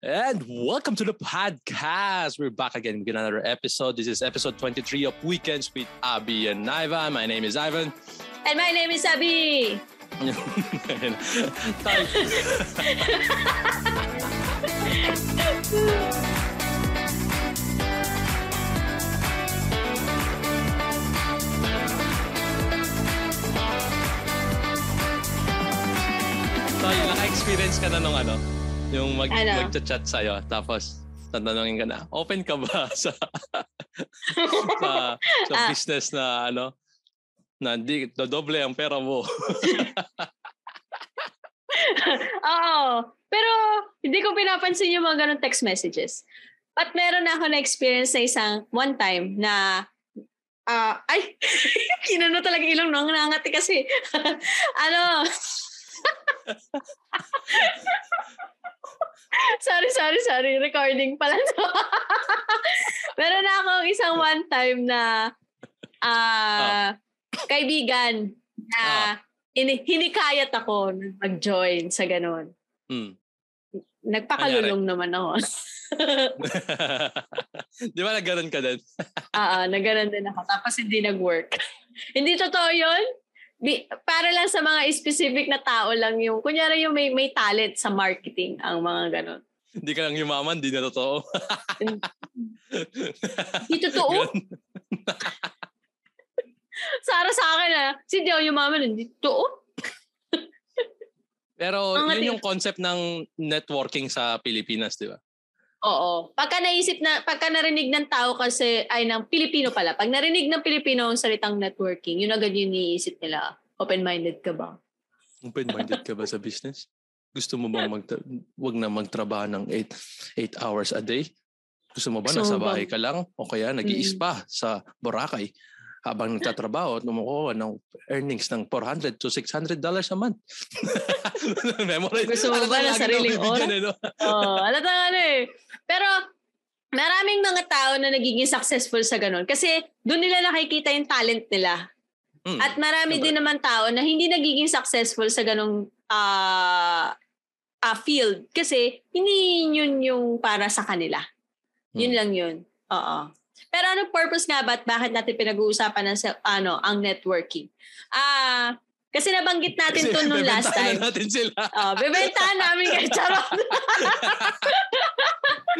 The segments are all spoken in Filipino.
And welcome to the podcast. We're back again with another episode. This is episode 23 of Weekends with Abby and Ivan. My name is Ivan. And my name is Abby. Tayo, naka-experience ka na nung ano? Yung mag, Ano? mag-chat sa'yo. Tapos, tatanungin ka na, open ka ba sa sa, sa Ah. business na ano na di dodoble ang pera mo. Oo. Pero hindi ko pinapansin yung mga ganun text messages. But meron na ako na-experience na isang one time na ah ay, kinano talaga ilong nung nangangati kasi. ano? sorry, sorry, sorry. Recording pala to. meron na akong isang one time na ah kaibigan na Ah. ini- hinikayat ako mag-join sa ganun. hmm. Nagpakalulong naman ako. Di ba nagganon ka din? Oo, na ganun din ako. Tapos hindi nag-work. hindi totoo yun. Di, para lang sa mga specific na tao lang yung, kunyari yung may, may talent sa marketing, ang mga ganun. Hindi ka lang yumaman, di na totoo. Hindi totoo. Sara sa akin ah, si Dio yung mama hindi totoo. Pero yun yung concept ng networking sa Pilipinas, di ba? Oo. Pagka naisip na, pagka narinig ng tao kasi, ay ng Pilipino pala, pag narinig ng Pilipino ang salitang networking, yun agad yung iniisip nila. Open-minded ka ba? Open-minded ka ba sa business? Gusto mo bang mag wag na magtrabaho ng 8 8 hours a day? Gusto mo ba Gusto nasa bahay ka lang o kaya nag-i-spa sa Boracay habang nagtatrabaho at kumukuha ng earnings ng 400 to 600 dollars a month. Memorize. Gusto mo ba lagi sariling bibigyan, eh? Oo, alata nga ano eh. Pero maraming mga tao na nagiging successful sa ganun. Kasi doon nila nakikita yung talent nila. Hmm. At marami Siyempre. din naman tao na hindi nagiging successful sa ganung ah ah, field. Kasi hindi yun yung para sa kanila. Yun Hmm. lang yun. Oo. Pero ano purpose nga ba at bakit natin pinag-uusapan ng ano, ang networking? Ah, kasi nabanggit natin Kasi to nung last time. na natin sila. Oh, bebentahan namin kayo. Charot.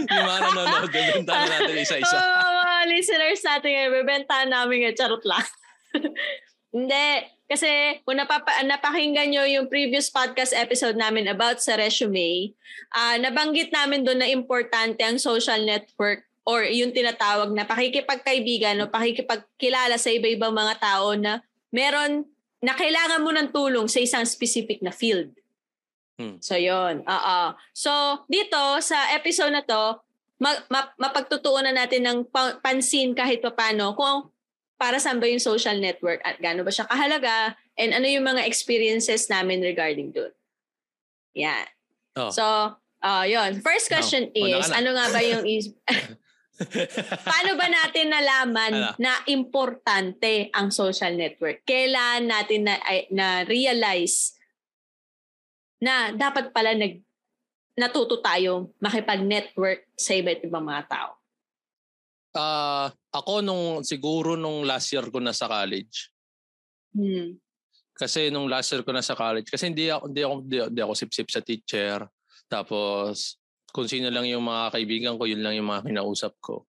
yung mga nanonood, bebentahan na natin isa-isa. Oo, mga listeners natin ngayon, bebentahan namin ngayon. Charot lang. Hindi. Kasi kung napapa- napakinggan nyo yung previous podcast episode namin about sa resume, ah nabanggit namin doon na importante ang social network or yung tinatawag na pakikipagkaibigan o pakikipagkilala sa iba-ibang mga tao na meron na kailangan mo ng tulong sa isang specific na field. Hmm. So, yon Oo. So, dito sa episode na to, ma- ma- mapagtutuunan natin ng pa- pansin kahit papano kung para saan ba yung social network at gaano ba siya kahalaga and ano yung mga experiences namin regarding doon. Yan. Oh. So, uh, yon First question una is, na. ano nga ba yung is... Paano ba natin nalaman Ano? na importante ang social network? Kailan natin na, na realize na dapat pala nag natuto tayo makipag-network sa iba't ibang mga tao. Ah, ako nung siguro nung last year ko na sa college. Hmm. Kasi nung last year ko na sa college kasi hindi ako hindi ako hindi, hindi ako sip-sip sa teacher. Tapos kung sino lang yung mga kaibigan ko, yun lang yung mga kinausap ko.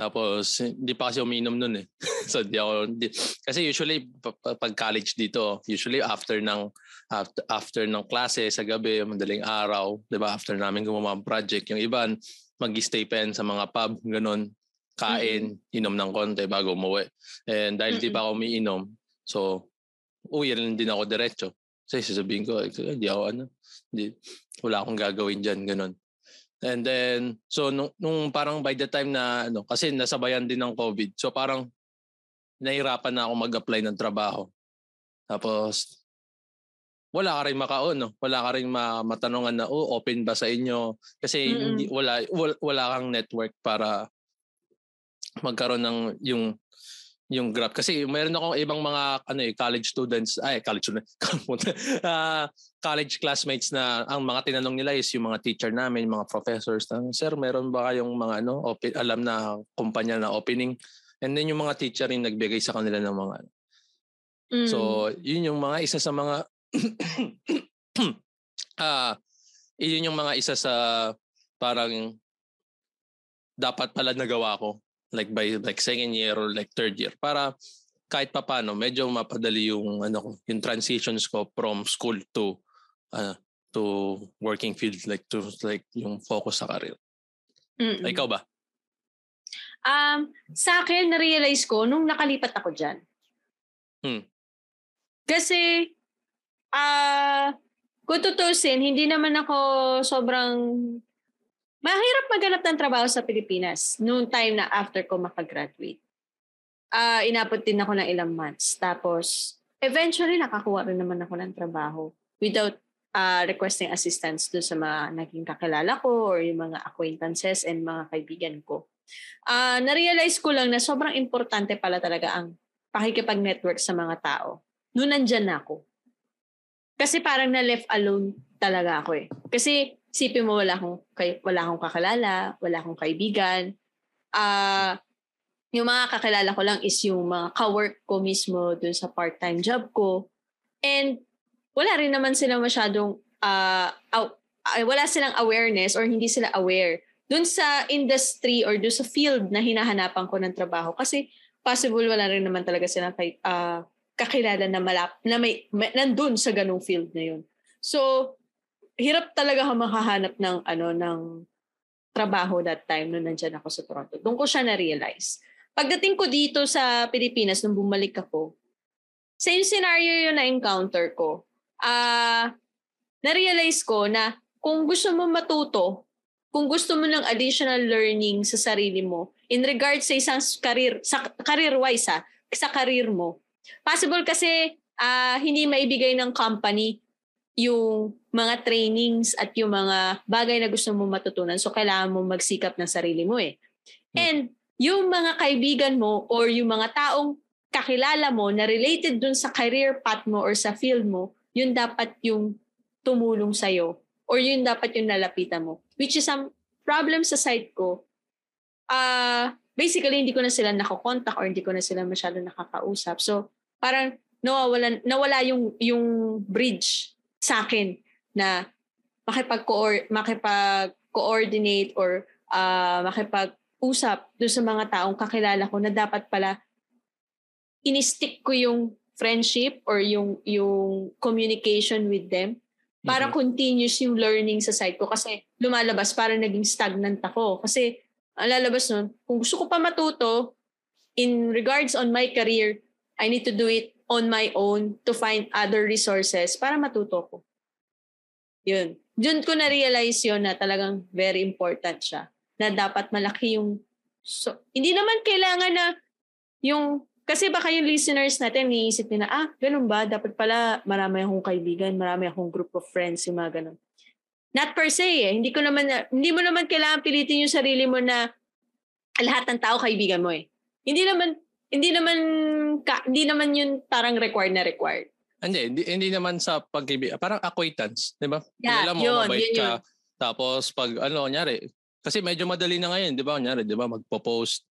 Tapos hindi pa kasi uminom nun eh. so di ako di, kasi usually pa- pa- pag college dito, usually after ng after, after ng klase sa gabi, madaling araw, 'di ba? After namin gumawa ng project, yung iban mag-stay pa yan sa mga pub, ganun, kain, inom ng konti bago umuwi. And dahil di pa ako umiinom, so uwi rin din ako diretso. Kasi sasabihin ko, "Eh, hindi ako ano, hindi, wala akong gagawin dyan, ganun. And then, so nung, nung parang by the time na, ano, kasi nasabayan din ng COVID, so parang nahirapan na ako mag-apply ng trabaho. Tapos, wala ka rin makaon, no? Wala ka rin ma- matanungan na, oh, open ba sa inyo? Kasi Mm-mm. hindi, wala, wala, wala kang network para magkaroon ng yung yung graph kasi mayroon akong ibang mga ano eh college students ay college students uh, college classmates na ang mga tinanong nila is yung mga teacher namin mga professors na sir meron ba kayong mga ano open, alam na kumpanya na opening? And then yung mga teacher yung nagbigay sa kanila ng mga mm. so yun yung mga isa sa mga ah uh, yun yung mga isa sa parang dapat pala nagawa ko like by like second year or like third year para kahit pa paano medyo mapadali yung ano yung transitions ko from school to uh, to working field like to like yung focus sa career. Mm-mm. Ikaw ba? Um, sa akin, na-realize ko nung nakalipat ako dyan. Hmm. Kasi, ah, uh, kung tutusin, hindi naman ako sobrang Mahirap maghanap ng trabaho sa Pilipinas noong time na after ko makagraduate. Uh, inabot din ako ng ilang months. Tapos, eventually, nakakuha rin naman ako ng trabaho without uh, requesting assistance doon sa mga naging kakilala ko or yung mga acquaintances and mga kaibigan ko. Uh, na-realize ko lang na sobrang importante pala talaga ang pakikipag-network sa mga tao. Noon nandyan na ako. Kasi parang na-left alone talaga ako eh. Kasi Sipin mo wala akong, kay, wala akong kakalala, wala akong kaibigan. Ah, uh, yung mga kakilala ko lang is yung mga ka-work ko mismo dun sa part-time job ko. And wala rin naman sila masyadong, uh, uh, wala silang awareness or hindi sila aware dun sa industry or dun sa field na hinahanapan ko ng trabaho. Kasi possible wala rin naman talaga silang kay, uh, kakilala na malap na may, may nandun sa ganung field na yun. So, hirap talaga ako makahanap ng ano ng trabaho that time nung nandiyan ako sa Toronto. Doon ko siya na-realize. Pagdating ko dito sa Pilipinas nung bumalik ako, same scenario yung na-encounter ko. Ah, uh, na-realize ko na kung gusto mo matuto, kung gusto mo ng additional learning sa sarili mo in regards sa isang career sa career wise ha, sa career mo. Possible kasi uh, hindi maibigay ng company yung mga trainings at yung mga bagay na gusto mo matutunan. So, kailangan mo magsikap ng sarili mo eh. Hmm. And yung mga kaibigan mo or yung mga taong kakilala mo na related dun sa career path mo or sa field mo, yun dapat yung tumulong sa'yo or yun dapat yung nalapitan mo. Which is some problem sa side ko. Uh, basically, hindi ko na sila nakakontak or hindi ko na sila masyado nakakausap. So, parang nawala, nawala yung, yung bridge sa akin na makipag-coordinate makipag or uh, makipag-usap doon sa mga taong kakilala ko na dapat pala inistick ko yung friendship or yung yung communication with them para mm-hmm. continuous yung learning sa side ko kasi lumalabas para naging stagnant ako kasi ang lalabas nun kung gusto ko pa matuto in regards on my career I need to do it on my own to find other resources para matuto ko. Yun. Diyan ko na-realize yun na talagang very important siya. Na dapat malaki yung... So, hindi naman kailangan na yung... Kasi baka yung listeners natin, niisip nila, ah, ganun ba? Dapat pala marami akong kaibigan, marami akong group of friends, yung mga ganun. Not per se eh. Hindi ko naman, hindi mo naman kailangan pilitin yung sarili mo na lahat ng tao kaibigan mo eh. Hindi naman hindi naman ka, hindi naman yun parang required na required. Hindi, hindi, hindi naman sa pag Parang acquaintance, di ba? Yeah, Kilala mo, yun, mabait yun, ka. Yun. Tapos pag ano, nyari, kasi medyo madali na ngayon, di ba? Nyari, di ba? Magpo-post,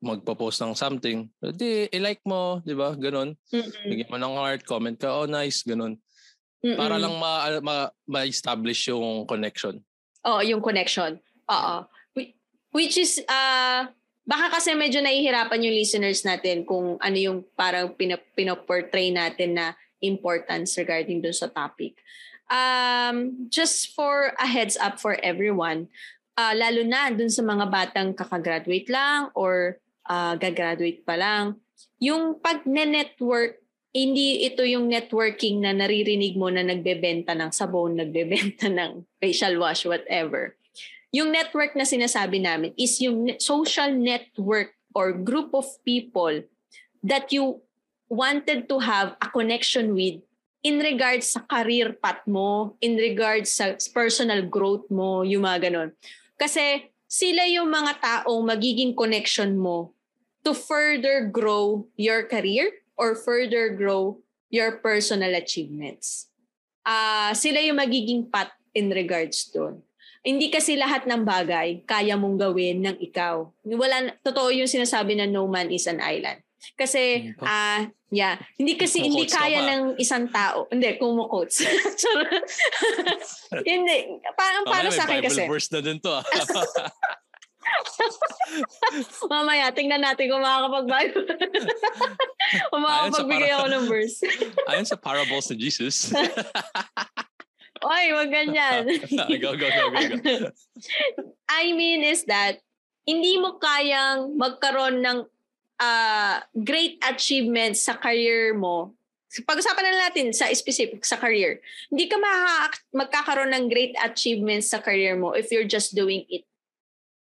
magpo-post ng something. Di, i-like mo, di ba? Ganon. Bigyan mo ng heart, comment ka, oh nice, ganon. Mm-mm. Para lang ma, ma, ma-establish yung connection. Oo, yung connection. Oo. Which is, uh, baka kasi medyo nahihirapan yung listeners natin kung ano yung parang pinoportray natin na importance regarding dun sa topic. Um, just for a heads up for everyone, uh, lalo na dun sa mga batang kakagraduate lang or uh, gagraduate pa lang, yung pag-network, hindi ito yung networking na naririnig mo na nagbebenta ng sabon, nagbebenta ng facial wash, whatever yung network na sinasabi namin is yung social network or group of people that you wanted to have a connection with in regards sa career path mo, in regards sa personal growth mo, yung mga ganun. Kasi sila yung mga taong magiging connection mo to further grow your career or further grow your personal achievements. Uh, sila yung magiging path in regards doon. Hindi kasi lahat ng bagay kaya mong gawin ng ikaw. Wala, totoo yung sinasabi na no man is an island. Kasi, ah, uh, yeah. Hindi kasi, hindi kaya ng isang tao. Hindi, quotes. hindi. Parang para sa akin kasi. Bible verse na din to ah. Mamaya, tingnan natin kung makakapag-Bible. kung makakapagbigay ako ng verse. Ayon sa parables ni Jesus. Oy, wag ganyan. go, go, go, go, go. I mean is that, hindi mo kayang magkaroon ng uh, great achievements sa career mo pag-usapan na natin sa specific sa career. Hindi ka ma- magkakaroon ng great achievements sa career mo if you're just doing it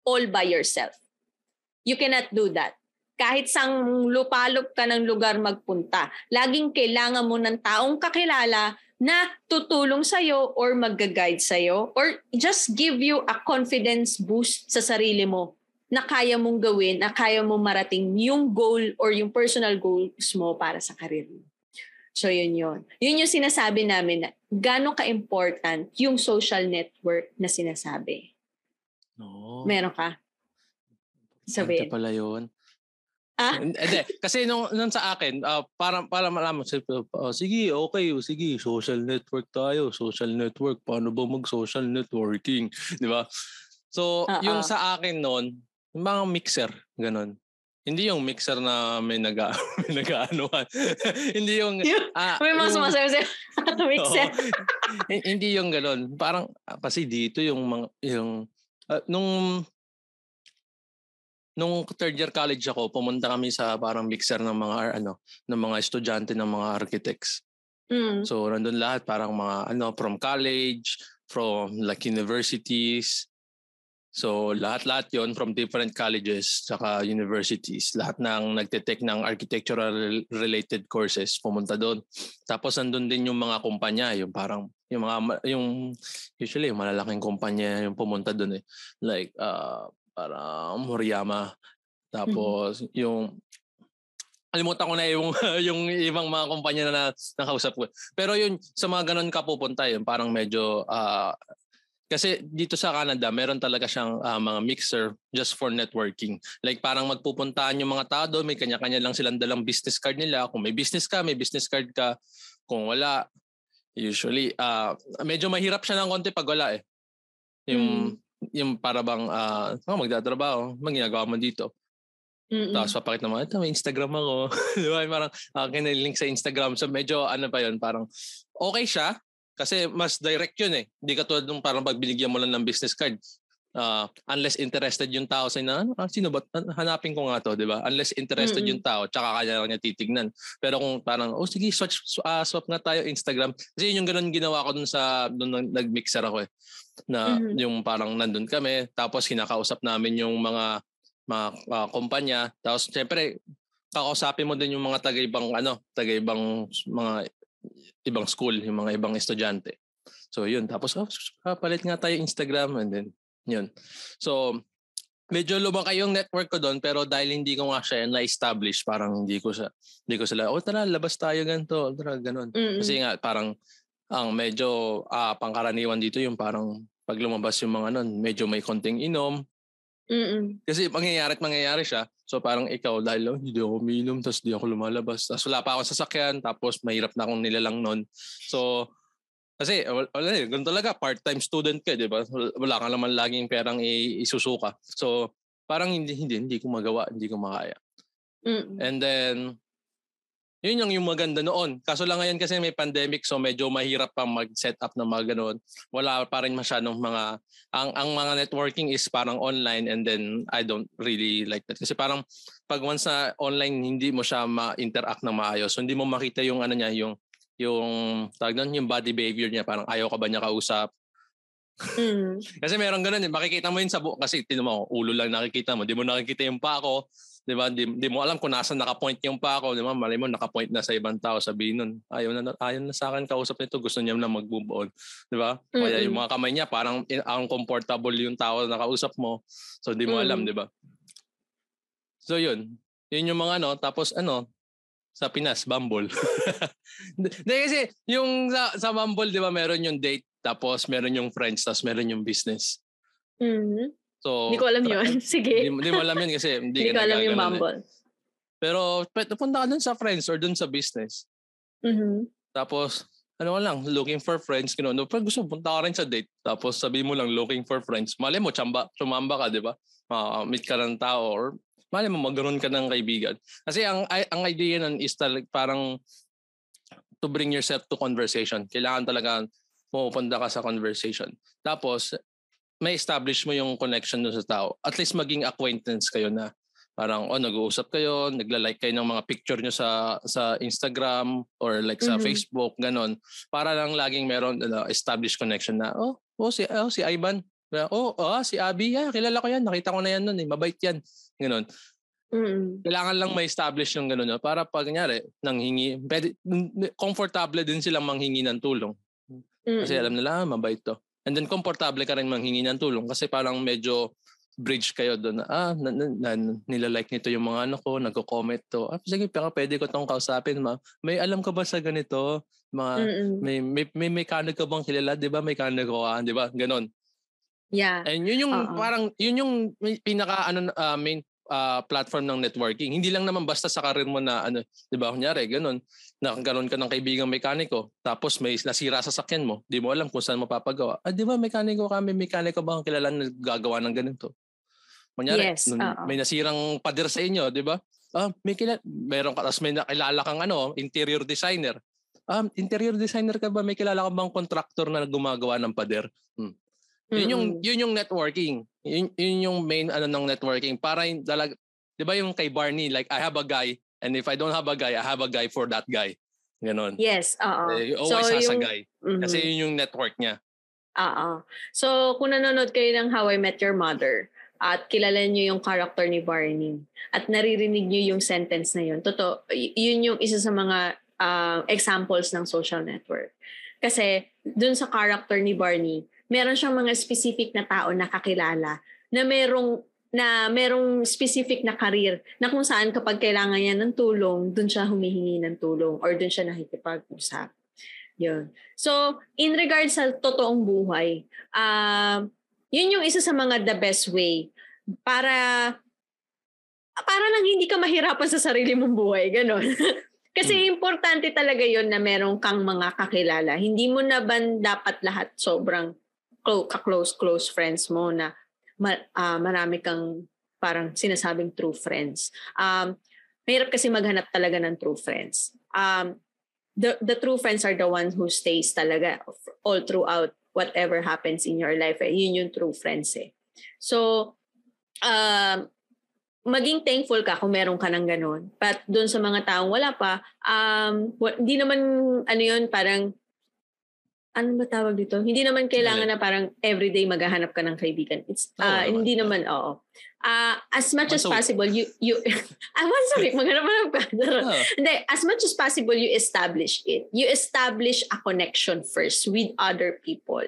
all by yourself. You cannot do that. Kahit sang lupalop ka ng lugar magpunta, laging kailangan mo ng taong kakilala na tutulong sa'yo or mag-guide sa'yo or just give you a confidence boost sa sarili mo na kaya mong gawin, na kaya mong marating yung goal or yung personal goals mo para sa karir mo. So yun yun. Yun yung sinasabi namin na gano'ng ka-important yung social network na sinasabi. No. Meron ka? Sabihin. pala yun. Ah? Hindi. Kasi nung, nung sa akin, uh, para, para malaman, uh, sige, okay, sige, social network tayo. Social network. Paano ba mag-social networking? Di ba? So, Uh-oh. yung sa akin noon, yung mga mixer, ganun. Hindi yung mixer na may naga may nagaanuhan. hindi yung ah, may mga sumasayaw sa mixer. oh, hindi yung ganoon. Parang ah, kasi dito yung mga yung uh, nung nung third year college ako, pumunta kami sa parang mixer ng mga ano, ng mga estudyante ng mga architects. Mm. So nandun lahat parang mga ano from college, from like universities, So lahat-lahat yon from different colleges saka universities. Lahat ng nagte-take ng architectural related courses pumunta doon. Tapos nandun din yung mga kumpanya, yung parang yung mga yung usually yung malalaking kumpanya yung pumunta doon eh. Like uh parang Moriyama. Tapos mm-hmm. yung alimutan ko na yung yung ibang mga kumpanya na, na nakausap ko. Pero yun sa mga ganun ka pupunta yun parang medyo uh, kasi dito sa Canada, meron talaga siyang uh, mga mixer just for networking. Like parang magpupuntahan yung mga tao doon, may kanya-kanya lang silang dalang business card nila. Kung may business ka, may business card ka. Kung wala, usually, uh, medyo mahirap siya ng konti pag wala eh. Yung, mm. Yung para bang, uh, oh, magdatrabaho, magginagawa mo dito. Mm-mm. Tapos papakita mo, ito may Instagram ako. Di ba? Parang uh, kinilink sa Instagram. So medyo ano pa yun, parang okay siya. Kasi mas direct yun eh. Hindi ka tulad nung parang pag binigyan mo lang ng business card. Uh, unless interested yung tao sa na, ano, ah, sino ba? Hanapin ko nga to, di ba? Unless interested mm-hmm. yung tao, tsaka lang niya titignan. Pero kung parang, oh sige, switch, uh, swap nga tayo Instagram. Kasi yun yung ganun ginawa ko dun sa, dun nag-mixer ako eh. Na mm-hmm. yung parang nandun kami, tapos kinakausap namin yung mga mga uh, kumpanya. Tapos syempre, kakausapin mo din yung mga taga-ibang ano, taga-ibang mga ibang school, yung mga ibang estudyante. So yun, tapos oh, palit nga tayo Instagram and then yun. So medyo lumaki yung network ko doon pero dahil hindi ko nga siya na-establish, parang hindi ko sa hindi ko sila, oh tara, labas tayo ganito, tara, ganun. Mm-hmm. Kasi nga parang ang medyo uh, pangkaraniwan dito yung parang pag lumabas yung mga nun, medyo may konting inom. Mm-mm. Kasi mangyayari at mangyayari siya, So parang ikaw, dahil oh, hindi ako umiinom, tapos hindi ako lumalabas. Tapos wala pa ako sa sasakyan, tapos mahirap na akong nilalang nun. So, kasi wala, eh, ganun talaga, part-time student ka, di ba? Wala ka naman laging perang isusuka. So, parang hindi, hindi, hindi ko magawa, hindi ko makaya. Mm. And then, yun yung, yung maganda noon. Kaso lang ngayon kasi may pandemic so medyo mahirap pa mag-set up ng mga ganun. Wala pa rin masyadong mga ang ang mga networking is parang online and then I don't really like that kasi parang pag once na online hindi mo siya ma-interact ng maayos. So hindi mo makita yung ano niya yung yung tawag doon yung body behavior niya parang ayaw ka ba niya kausap Mm. kasi meron ganun eh. Makikita mo yun sa bu- kasi tinan mo, ulo lang nakikita mo. Di mo nakikita yung pa ako. Di ba? Di, di mo alam kung nasa nakapoint yung pa ako. Di ba? Malay mo, nakapoint na sa ibang tao. Sabihin nun, ayaw na, ayaw na sa akin kausap nito. Gusto niya na mag-move on. Di ba? Mm-hmm. Kaya yung mga kamay niya, parang ang comfortable yung tao na nakausap mo. So, di mo mm-hmm. alam, di ba? So, yun. Yun yung mga ano, tapos ano, sa Pinas, Bumble. Hindi kasi yung sa, sa Bumble, di ba, meron yung date, tapos meron yung friends, tapos meron yung business. Mhm. So, Hindi ko alam yun. Sige. Hindi, mo alam yun kasi hindi, ka ko alam yung eh. Bumble. Pero pwede punta ka dun sa friends or dun sa business. Mhm. Tapos, ano lang, looking for friends, gano'n. No, pag gusto, punta ka rin sa date. Tapos sabi mo lang, looking for friends. Mali mo, chamba, chumamba ka, di ba? meet ka ng tao or mali mo, magkaroon ka ng kaibigan. Kasi ang, ang idea nun is talag, parang to bring yourself to conversation. Kailangan talaga pupunta ka sa conversation. Tapos, may establish mo yung connection dun sa tao. At least maging acquaintance kayo na parang oh nag-uusap kayo, nagla-like kayo ng mga picture nyo sa sa Instagram or like sa Mhm. Facebook, ganon. Para lang laging meron ano, established connection na oh, oh si oh, si Ivan. Oh, oh, si Abby, yeah, kilala ko yan. Nakita ko na yan noon eh. Mabait yan. Ganon. Mhm. Kailangan lang may establish yung ganon. no? Para pag kunyari, nang hingi, pwede, comfortable din silang manghingi ng tulong. Kasi Mhm. alam nila, ah, mabait to. And then komportable ka rin manghingi ng tulong kasi parang medyo bridge kayo doon. Ah, na, na, na, nilalike nito yung mga ano ko, nagko-comment to. Ah, sige, pero pwede ko tong kausapin, ma. May alam ka ba sa ganito? Mga, Mhm. may, may, may mechanic ka bang kilala? Di ba? Mechanic ko ka, di ba? Ganon. Yeah. And yun yung Oo. parang, yun yung pinaka ano, ah, main ah, platform ng networking. Hindi lang naman basta sa karir mo na ano, 'di ba? Kunyari, ganun. Nakaganon ka ng kaibigang mekaniko, tapos may nasira sa sakyan mo, di mo alam kung saan mapapagawa. Ah, di ba mekaniko kami, mekaniko ba ang kilala na gagawa ng ganito? Kunyari, Yes, nun- may nasirang pader sa inyo, di ba? Ah, may kilala, meron ka, tapos may nakilala kang ano, interior designer. Ah, interior designer ka ba? May kilala ka bang contractor na gumagawa ng pader? Hmm. Yun yung Mhm. yun yung networking. Yun, yun yung main ano ng networking para dalag 'di ba yung kay Barney like I have a guy and if I don't have a guy, I have a guy for that guy. Ganon. Yes, oo. Eh, always has a yung- guy. Mhm. Kasi yun yung network niya. Oo. So, kung nanonood kayo ng How I Met Your Mother at kilala niyo yung character ni Barney at naririnig niyo yung sentence na yun, totoo, yun yung isa sa mga ah, examples ng social network. Kasi dun sa character ni Barney, meron siyang mga specific na tao na kakilala na merong na merong specific na career na kung saan kapag kailangan niya ng tulong, dun siya humihingi ng tulong or dun siya nakikipag-usap. Yun. So, in regards sa totoong buhay, um, yun yung isa sa mga the best way para para lang hindi ka mahirapan sa sarili mong buhay, ganon. Kasi importante talaga yon na meron kang mga kakilala. Hindi mo na ba dapat lahat sobrang clo- ka-close close friends mo na ah, marami kang parang sinasabing true friends. Um, mahirap kasi maghanap talaga ng true friends. Um, the the true friends are the ones who stays talaga all throughout whatever happens in your life. Eh. Yun yung true friends eh. So, um, maging thankful ka kung meron ka ng ganun. But doon sa mga taong wala pa, um, hindi naman, ano yun, parang, ano ba tawag dito? Hindi naman kailangan na parang everyday maghahanap ka ng kaibigan. It's, ah, naman. hindi naman, oo. Ah, as much as possible, you, you, ah, once a week, maghanap-hanap ka. Ah, Hindi, as much as possible, you establish it. You establish a connection first with other people.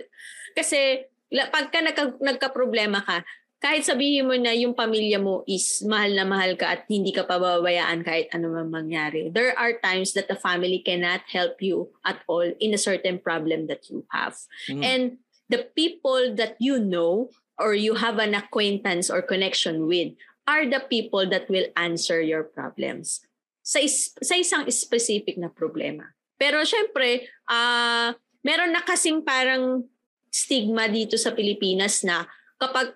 Kasi, pagka nagka, nagka-problema ka, kahit sabihin mo na yung pamilya mo is mahal na mahal ka at hindi ka pababayaan kahit ano man mangyari. There are times that the family cannot help you at all in a certain problem that you have. mm. And the people that you know or you have an acquaintance or connection with are the people that will answer your problems sa, is, sa isang specific na problema. Pero syempre, ah meron na kasing parang stigma dito sa Pilipinas na kapag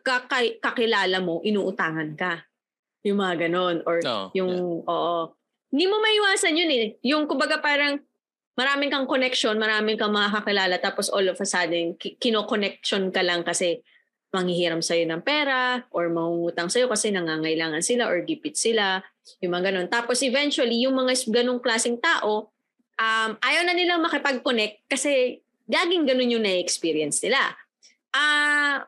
kakilala mo, inuutangan ka. Yung mga ganon. Or Oo, yung, oo. Hindi mo maiwasan yun eh. Yung kumbaga parang maraming kang connection, maraming kang mga kakilala, tapos all of a sudden, ki- kino-connection ka lang kasi manghihiram sa'yo ng pera or mangungutang sa'yo kasi nangangailangan sila or gipit sila. Yung mga ganun. Tapos eventually, yung mga ganung klaseng tao, um, ayaw na nilang makipag-connect kasi gaging ganun yung na-experience nila. Ah,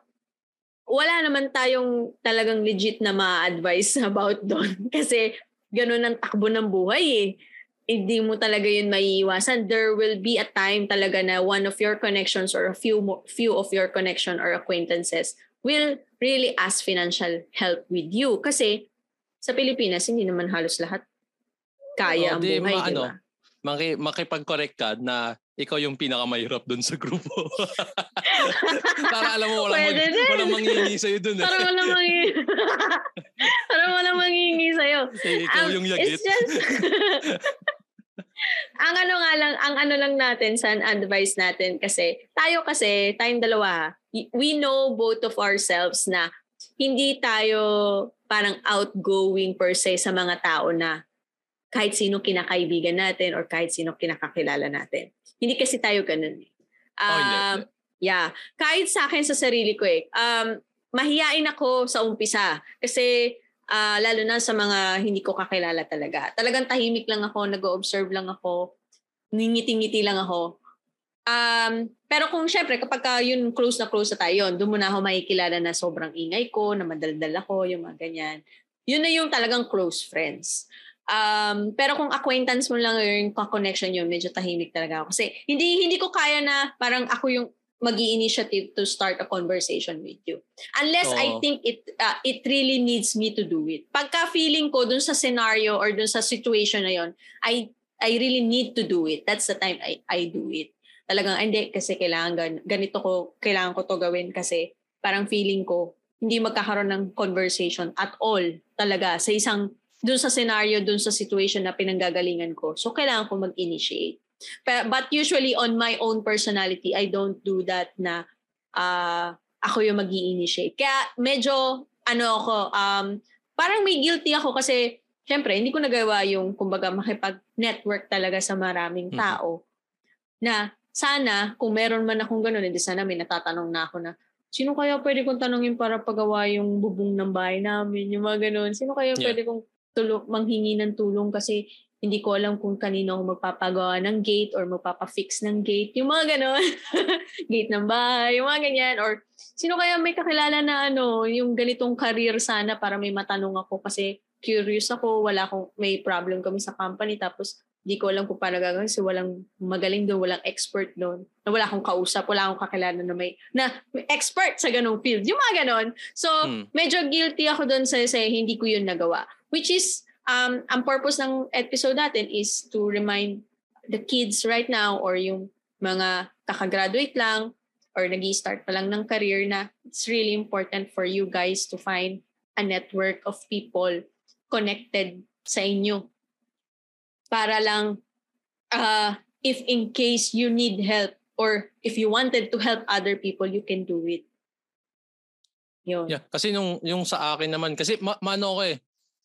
wala naman tayong talagang legit na ma-advise about doon kasi ganun ang takbo ng buhay eh. Hindi mo talaga yun maiiwasan. There will be a time talaga na one of your connections or a few mo, few of your connection or acquaintances will really ask financial help with you kasi sa Pilipinas, hindi naman halos lahat kaya ang di, buhay, ma- di ano, ba? Maki, makipag-correct ka na ikaw yung pinakamahirap doon sa grupo. Para alam mo, walang, Pwede mag, din. walang mangingi sa'yo doon. Eh. Parang walang mangingi. Parang walang mangingi sa'yo. Eh, ikaw Um, yung yagit. It's just, ang ano nga lang, ang ano lang natin sa advice natin kasi, tayo kasi, tayong dalawa, we know both of ourselves na hindi tayo parang outgoing per se sa mga tao na kahit sino kinakaibigan natin or kahit sino kinakakilala natin. Hindi kasi tayo ganun. eh. Oh, Um, hindi. Yeah. Kahit sa akin sa sarili ko eh. Um, mahiyain ako sa umpisa. Kasi ah, lalo na sa mga hindi ko kakilala talaga. Talagang tahimik lang ako, nag-observe lang ako, ningiti-ngiti lang ako. Um, pero kung syempre, kapag ka yun close na close na tayo yun, doon mo na ako makikilala na sobrang ingay ko, na madaldal ako, yung mga ganyan. Yun na yung talagang close friends. Um, pero kung acquaintance mo lang yung connection yun, medyo tahimik talaga ako. Kasi hindi hindi ko kaya na parang ako yung mag initiative to start a conversation with you. Unless I Oo. think it uh, it really needs me to do it. Pagka feeling ko dun sa scenario or dun sa situation na yon, I I really need to do it. That's the time I I do it. Talagang "Ah, hindi kasi kailangan gan- ganito ko kailangan ko to gawin kasi parang feeling ko hindi magkakaroon ng conversation at all talaga sa isang dun sa scenario, dun sa situation na pinanggagalingan ko. So, kailangan ko mag-initiate. But, but usually on my own personality, I don't do that na ah, ako yung mag initiate Kaya medyo, ano ako, um, parang may guilty ako kasi, syempre, hindi ko nagawa yung, kumbaga, makipag-network talaga sa maraming Mhm. tao. Na, sana, kung meron man akong ganun, hindi sana may natatanong na ako na, sino kaya pwede kong tanongin para pagawa yung bubong ng bahay namin, yung mga ganun. Sino kaya Yeah. pwede kong tulong, manghingi ng tulong kasi hindi ko alam kung kanino ako magpapagawa ng gate or magpapafix ng gate. Yung mga ganon. gate ng bahay, yung mga ganyan. Or sino kaya may kakilala na ano, yung ganitong career sana para may matanong ako kasi curious ako, wala akong, may problem kami sa company tapos di ko alam kung paano gagawin kasi walang magaling doon, walang expert doon. Na wala akong kausap, wala akong kakilala na may, na may expert sa ganong field. Yung mga ganon. So, Hmm. medyo guilty ako doon sa, sa hindi ko yun nagawa. Which is, um, ang purpose ng episode natin is to remind the kids right now or yung mga kakagraduate lang or nag start pa lang ng career na it's really important for you guys to find a network of people connected sa inyo. Para lang, uh, if in case you need help or if you wanted to help other people, you can do it. Yun. Yeah, kasi nung yung sa akin naman kasi ma- mano ko eh.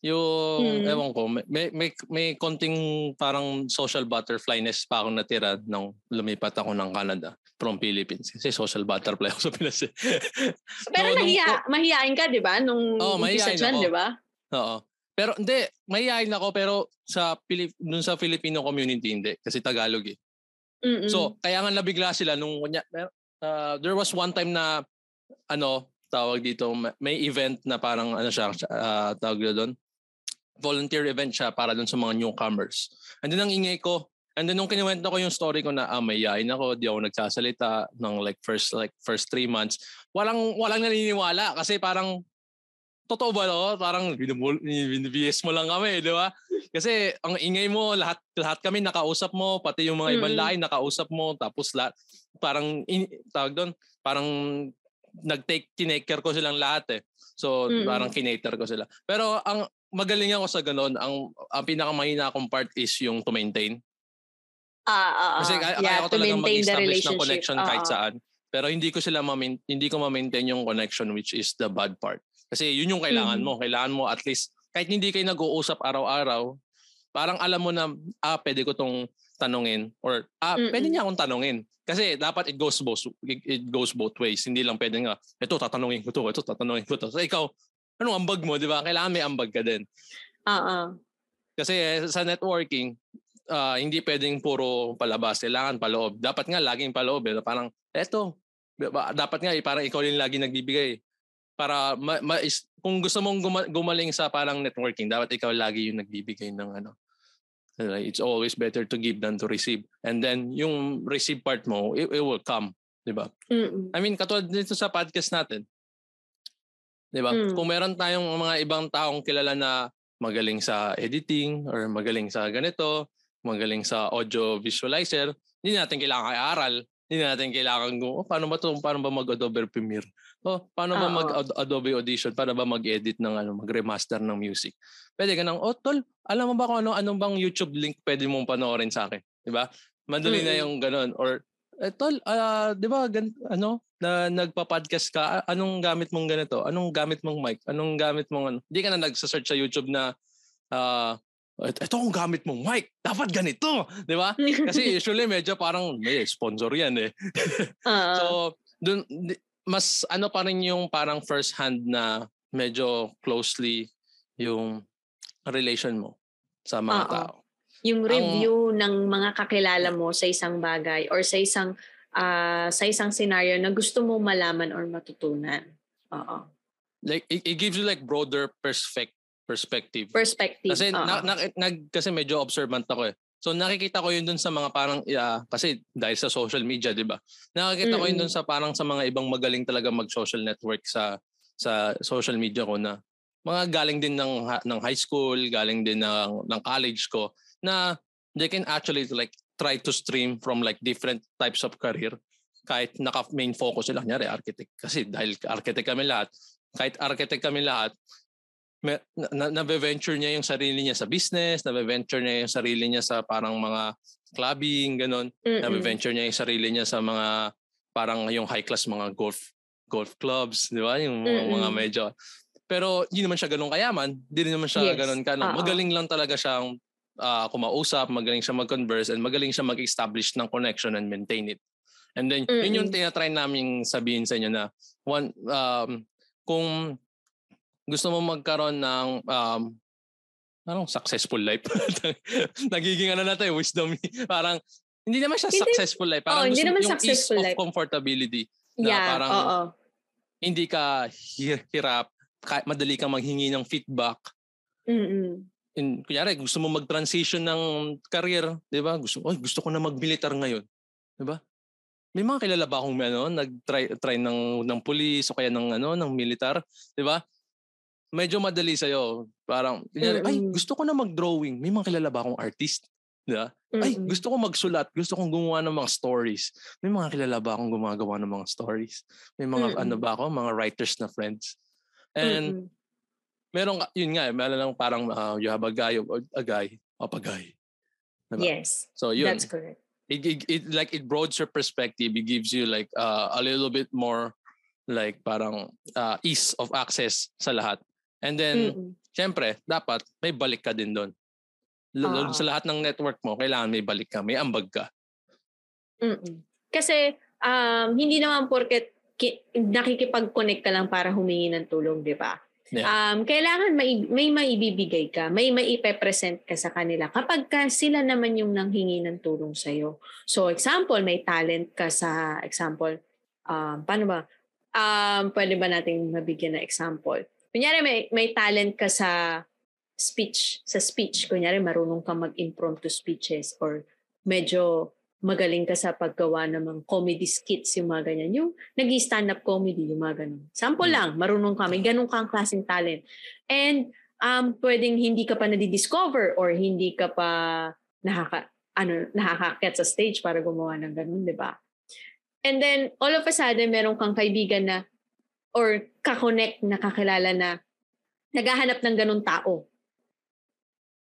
Yung Mm. ewan ko, may, may may konting parang social butterflyness pa ako natira nung lumipat ako ng Canada from Philippines. Kasi social butterfly ako sa Pinas. eh. Pero nung- nahiya, mahihain ka, di ba? Nung umpisa mahihain dyan, di ba? Oo. Pero hindi, mahihayin ako pero sa Pilip dun sa Filipino community hindi kasi Tagalog eh. Mm-mm. So, kaya nga nabigla sila nung kunya, uh, there was one time na ano, tawag dito, may- event na parang ano siya, uh, tawag doon. Volunteer event siya para doon sa mga newcomers. And then ang ingay ko, and then nung kinuwento ko yung story ko na ah, may yain ako, di ako nagsasalita ng like first like first three months. Walang walang naniniwala kasi parang totoo ba no? Parang binibiyes mo lang kami, di ba? Kasi ang ingay mo, lahat lahat kami nakausap mo, pati yung mga ibang lahi nakausap mo, tapos lahat, parang, in, tawag doon, parang nag-take, kinake ko silang lahat eh. So, Mm. parang kinater ko sila. Pero ang magaling ako sa ganun, ang, ang pinakamahina akong part is yung to maintain. Ah, ah, ah. Kasi kaya, yeah, kaya ko talagang mag-establish ng connection Ah, kahit ah. saan. Pero hindi ko sila ma hindi ko ma-maintain yung connection which is the bad part. Kasi yun yung kailangan Mhm. mo. Kailangan mo at least, kahit hindi kayo nag-uusap araw-araw, parang alam mo na, ah, pwede ko tong tanungin. Or, ah, Mm-mm. pwede niya akong tanungin. Kasi dapat it goes both it, it goes both ways. Hindi lang pwede nga, ito tatanungin ko to, ito tatanungin ko to. So ikaw, anong ambag mo, di ba? Kailangan may ambag ka din. Ah. Kasi eh, sa networking, ah, hindi pwedeng puro palabas. Kailangan paloob. Dapat nga laging paloob. Eh. Parang, eto. Dapat nga, eh, parang ikaw yung lagi nagbibigay. Para, ma, ma- is- kung gusto mong guma- gumaling sa parang networking, dapat ikaw lagi yung nagbibigay ng ano. Uh, It's always better to give than to receive. And then, yung receive part mo, it, it will come. Di ba? I mean, katulad dito sa podcast natin. 'Di ba? Mm. Kung meron tayong mga ibang taong kilala na magaling sa editing or magaling sa ganito, magaling sa audio visualizer, hindi natin kailangan i-aral. Hindi natin kailangan oh, paano ba to, paano ba mag-Adobe Premiere? Oh, paano ba mag-Adobe Audition? Paano ba mag-edit ng ano, mag-remaster ng music? Pwede ka nang, oh, tol, alam mo ba kung ano, anong bang YouTube link pwede mong panoorin sa akin? Di ba? Madali mm-hmm. na yung ganun. Or, eh, tol, uh, di ba, gan, ano, na nagpa-podcast ka, anong gamit mong ganito? Anong gamit mong mic? Anong gamit mong ano? Hindi ka na nagsa-search sa YouTube na, uh, ito ang gamit mong mic. Dapat ganito. Di ba? Kasi usually medyo parang may sponsor yan eh. uh-huh. So, dun, mas ano pa rin yung parang first hand na medyo closely yung relation mo sa mga Uh-oh. tao. Yung review ang, ng mga kakilala mo sa isang bagay or sa isang uh, sa isang scenario na gusto mo malaman or matutunan. Oo. Like it, it gives you like broader perspective perspective. Perspective. Kasi na, na, nag kasi medyo observant ako eh. So nakikita ko yun dun sa mga parang uh, kasi dahil sa social media, 'di ba? Nakikita mm-hmm. ko yun dun sa parang sa mga ibang magaling talaga mag-social network sa sa social media ko na mga galing din ng ng high school, galing din ng ng college ko na they can actually like try to stream from like different types of career kahit naka main focus sila kunyari architect kasi dahil architect kami lahat kahit architect kami lahat na, na, venture niya yung sarili niya sa business, na-venture niya yung sarili niya sa parang mga clubbing, ganun. Na-venture niya yung sarili niya sa mga parang yung high class mga golf golf clubs, di ba? Yung Mm-mm. mga medyo pero hindi naman siya ganun kayaman, hindi naman siya yes. ganun ka. No? Magaling lang talaga siyang uh, kumausap, magaling siya mag-converse, and magaling siya mag-establish ng connection and maintain it. And then, Mm-mm. yun yung tinatry namin sabihin sa inyo na one, um, kung gusto mo magkaroon ng um, anong successful life. Nagiging ano na tayo, wisdom. Parang, hindi naman siya hindi, successful life. Parang oh, hindi naman yung ease life. of comfortability. Na yeah, parang, oo. hindi ka hirap, madali kang maghingi ng feedback. Mm-mm. In, kunyari, gusto mo mag-transition ng career, di ba? Gusto, oh, gusto ko na mag-militar ngayon. Di ba? May mga kilala ba akong ano, nag-try try ng ng pulis o kaya ng ano, ng militar, 'di ba? medyo madali sa'yo. Parang, kunyari, ay, gusto ko na mag-drawing. May mga kilala ba akong artist? Diba? Mm-hmm. Ay, gusto ko magsulat. Gusto kong gumawa ng mga stories. May mga kilala ba akong gumagawa ng mga stories? May mga, mm-hmm. ano ba ako, mga writers na friends. And, mm-hmm. Meron, yun nga, meron lang parang, uh, you have a guy, a guy, a guy. Diba? Yes. So, yun. That's correct. It, it, it like it broadens your perspective. It gives you like uh, a little bit more like parang uh, ease of access sa lahat. And then, mm-hmm. syempre, dapat may balik ka din doon. Uh-huh. Sa lahat ng network mo, kailangan may balik ka, may ambag ka. Mm-mm. Kasi, um, hindi naman porket ki- nakikipag-connect ka lang para humingi ng tulong, di ba? Yeah. Um, kailangan may, may maibibigay ka, may maipe-present ka sa kanila kapag ka sila naman yung nanghingi ng tulong sa'yo. So, example, may talent ka sa, example, um, paano ba? Um, pwede ba nating mabigyan na example? Kunyari may, may talent ka sa speech, sa speech. Kunyari marunong ka mag-impromptu speeches or medyo magaling ka sa paggawa ng mga comedy skits, yung mga ganyan. Yung nag stand up comedy, yung mga ganun. Sample hmm. lang, marunong ka, may ganun kang klaseng talent. And um, pwedeng hindi ka pa nadidiscover or hindi ka pa nakaka, ano, nakakakyat sa stage para gumawa ng ganun, di ba? And then, all of a sudden, meron kang kaibigan na or kakonect na kakilala na naghahanap ng ganun tao.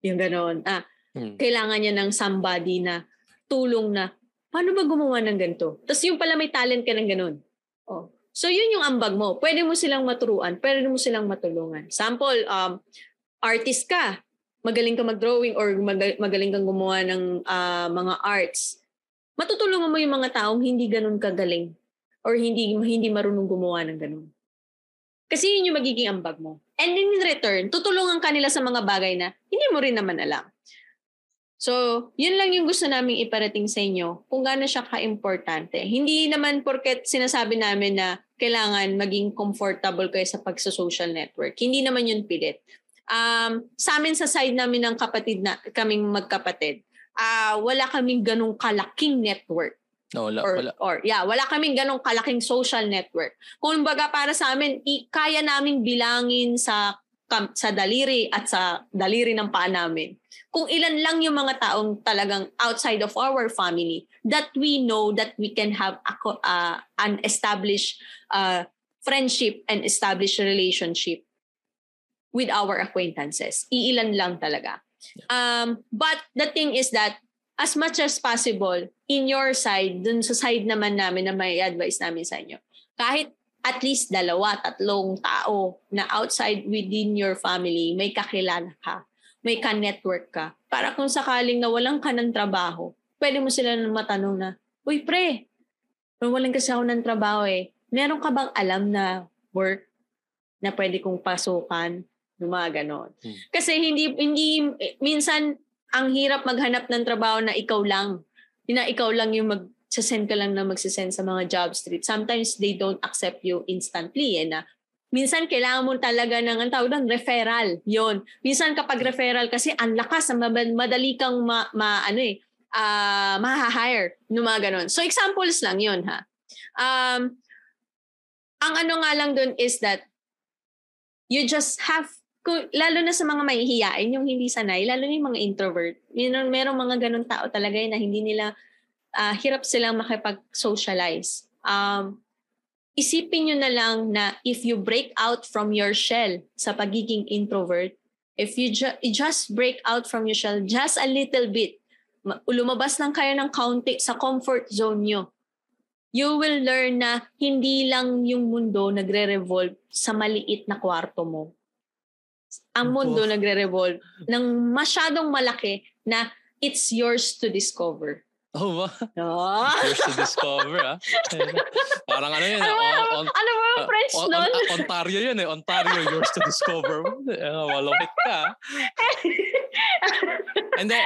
Yung ganun. Ah, hmm. Kailangan niya ng somebody na tulong na, paano ba gumawa ng ganito? Tapos yung pala may talent ka ng ganun. Oh. So yun yung ambag mo. Pwede mo silang maturuan, pwede mo silang matulungan. Sample, um, artist ka, magaling ka mag-drawing or magaling kang gumawa ng uh, mga arts. Matutulungan mo yung mga taong hindi ganun kagaling or hindi hindi marunong gumawa ng ganun. Kasi yun yung magiging ambag mo. And in return, tutulungan ka nila sa mga bagay na hindi mo rin naman alam. So, yun lang yung gusto naming iparating sa inyo kung gaano siya ka-importante. Hindi naman porket sinasabi namin na kailangan maging comfortable kayo sa pagsa-social network. Hindi naman yun pilit. Um, sa amin sa side namin ng kapatid na kaming magkapatid, uh, wala kaming ganong kalaking network. No, wala, or, wala. Or, yeah, wala kaming ganong kalaking social network. Kung baga para sa amin, i- kaya naming bilangin sa sa daliri at sa daliri ng paa namin. Kung ilan lang yung mga taong talagang outside of our family that we know that we can have a, uh, an established uh, friendship and established relationship with our acquaintances. Iilan lang talaga. Um, but the thing is that as much as possible, in your side, dun sa side naman namin na may advice namin sa inyo, kahit at least dalawa, tatlong tao na outside within your family, may kakilala ka, may ka-network ka. Para kung sakaling nawalan ka ng trabaho, pwede mo sila matanong na, Uy, pre, nawalan kasi ako ng trabaho eh. Meron ka bang alam na work na pwede kong pasukan? Yung mga ganon. Hmm. Kasi hindi, hindi, minsan, ang hirap maghanap ng trabaho na ikaw lang. Na ikaw lang yung mag, send ka lang na magsisend sa mga job street. Sometimes they don't accept you instantly eh na minsan kailangan mo talaga ng ang tawag ng referral. Yon. Minsan kapag referral kasi ang lakas, madali kang ma, ma ano eh, uh, ma-hire no mga ganon. So examples lang yon ha. Um, ang ano nga lang dun is that you just have kung, lalo na sa mga mahihiyain, yung hindi sanay, lalo na yung mga introvert. Meron, merong mga ganun tao talaga na hindi nila, uh, hirap silang makipag-socialize. Um, isipin nyo na lang na if you break out from your shell sa pagiging introvert, if you ju- just break out from your shell just a little bit, lumabas lang kayo ng kaunti sa comfort zone nyo, you will learn na hindi lang yung mundo nagre-revolve sa maliit na kwarto mo ang mundo oh. nagre-revolve ng masyadong malaki na it's yours to discover. Oh, ba? Oh. yours to discover, ah. Parang ano yun? Ano ba, on, on, ano ba yung French uh, nun? On, Ontario yun eh. Ontario, yours to discover. Uh, malupit ka. And then,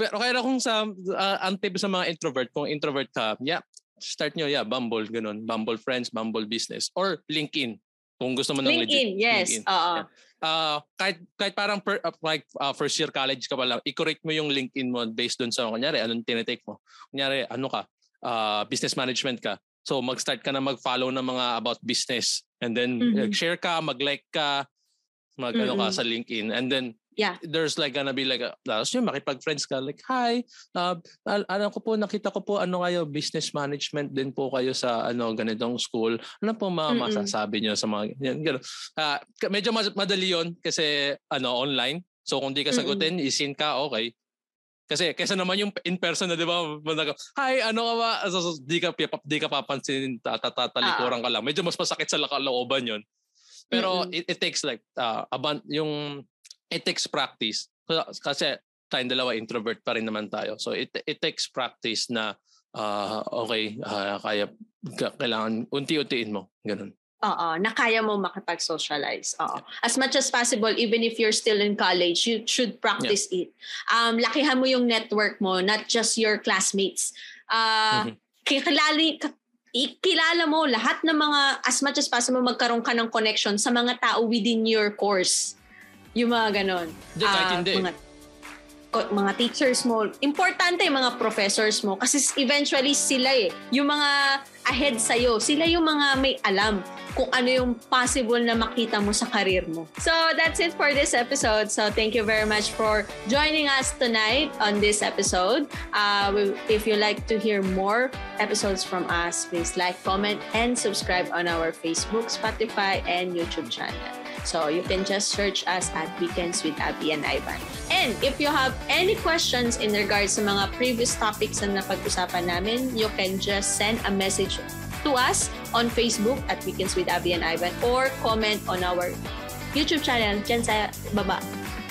pero kaya kung sa, uh, ang tip sa mga introvert, kung introvert ka, yeah, start nyo, yeah, Bumble, ganun. Bumble Friends, Bumble Business, or LinkedIn. Kung gusto mo ng LinkedIn, legit. yes. LinkedIn, yes. Yeah uh, kahit kahit parang per, uh, like uh, first year college ka pa lang, i-correct mo yung LinkedIn mo based doon sa kunyari anong tinetake mo. Kunyari ano ka, uh, business management ka. So mag-start ka na mag-follow ng mga about business and then mm-hmm. share ka, mag-like ka, mag mm-hmm. ano ka sa LinkedIn and then yeah. there's like gonna be like, a, tapos yun, makipag-friends ka, like, hi, uh, ano ko po, nakita ko po, ano kayo, business management din po kayo sa, ano, ganitong school. Ano po mga Mm-mm. masasabi nyo sa mga, yan, gano'n. Uh, medyo madali yon kasi, ano, online. So, kung di ka sagutin, Mm-mm. isin ka, okay. Kasi kaysa naman yung in person na 'di ba? Hi, ano ka ba? So, so, di ka di ka papansin, tatatalikuran ka lang. Medyo mas masakit sa kalooban 'yon. Pero it, it takes like uh, aban yung it takes practice. Kasi tayong dalawa introvert pa rin naman tayo. So it it takes practice na uh, okay, uh, kaya kailangan unti-untiin mo, ganun. Oo, na kaya mo makipag-socialize. Oo. As much as possible, even if you're still in college, you should practice yeah. it. Um, lakihan mo yung network mo, not just your classmates. Uh, mm-hmm. Kilali, kilala mo lahat ng mga, as much as possible, magkaroon ka ng connection sa mga tao within your course. Yung mga ganon. Hindi, uh, kahit hindi. Mga, mga teachers mo. Importante yung mga professors mo kasi eventually sila eh. Yung mga ahead sa'yo, sila yung mga may alam kung ano yung possible na makita mo sa karir mo. So that's it for this episode. So thank you very much for joining us tonight on this episode. Uh, if you like to hear more episodes from us, please like, comment, and subscribe on our Facebook, Spotify, and YouTube channel. So you can just search us at Weekends with Abby and Ivan. And if you have any questions in regards sa mga previous topics na napag-usapan namin, you can just send a message to us on Facebook at Weekends with Abby and Ivan or comment on our YouTube channel dyan sa baba.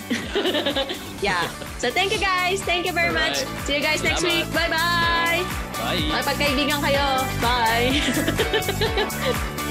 yeah. So thank you guys. Thank you very much. See you guys next Salamat. week. Bye-bye. Bye. Magpagkaibigan kayo. Bye.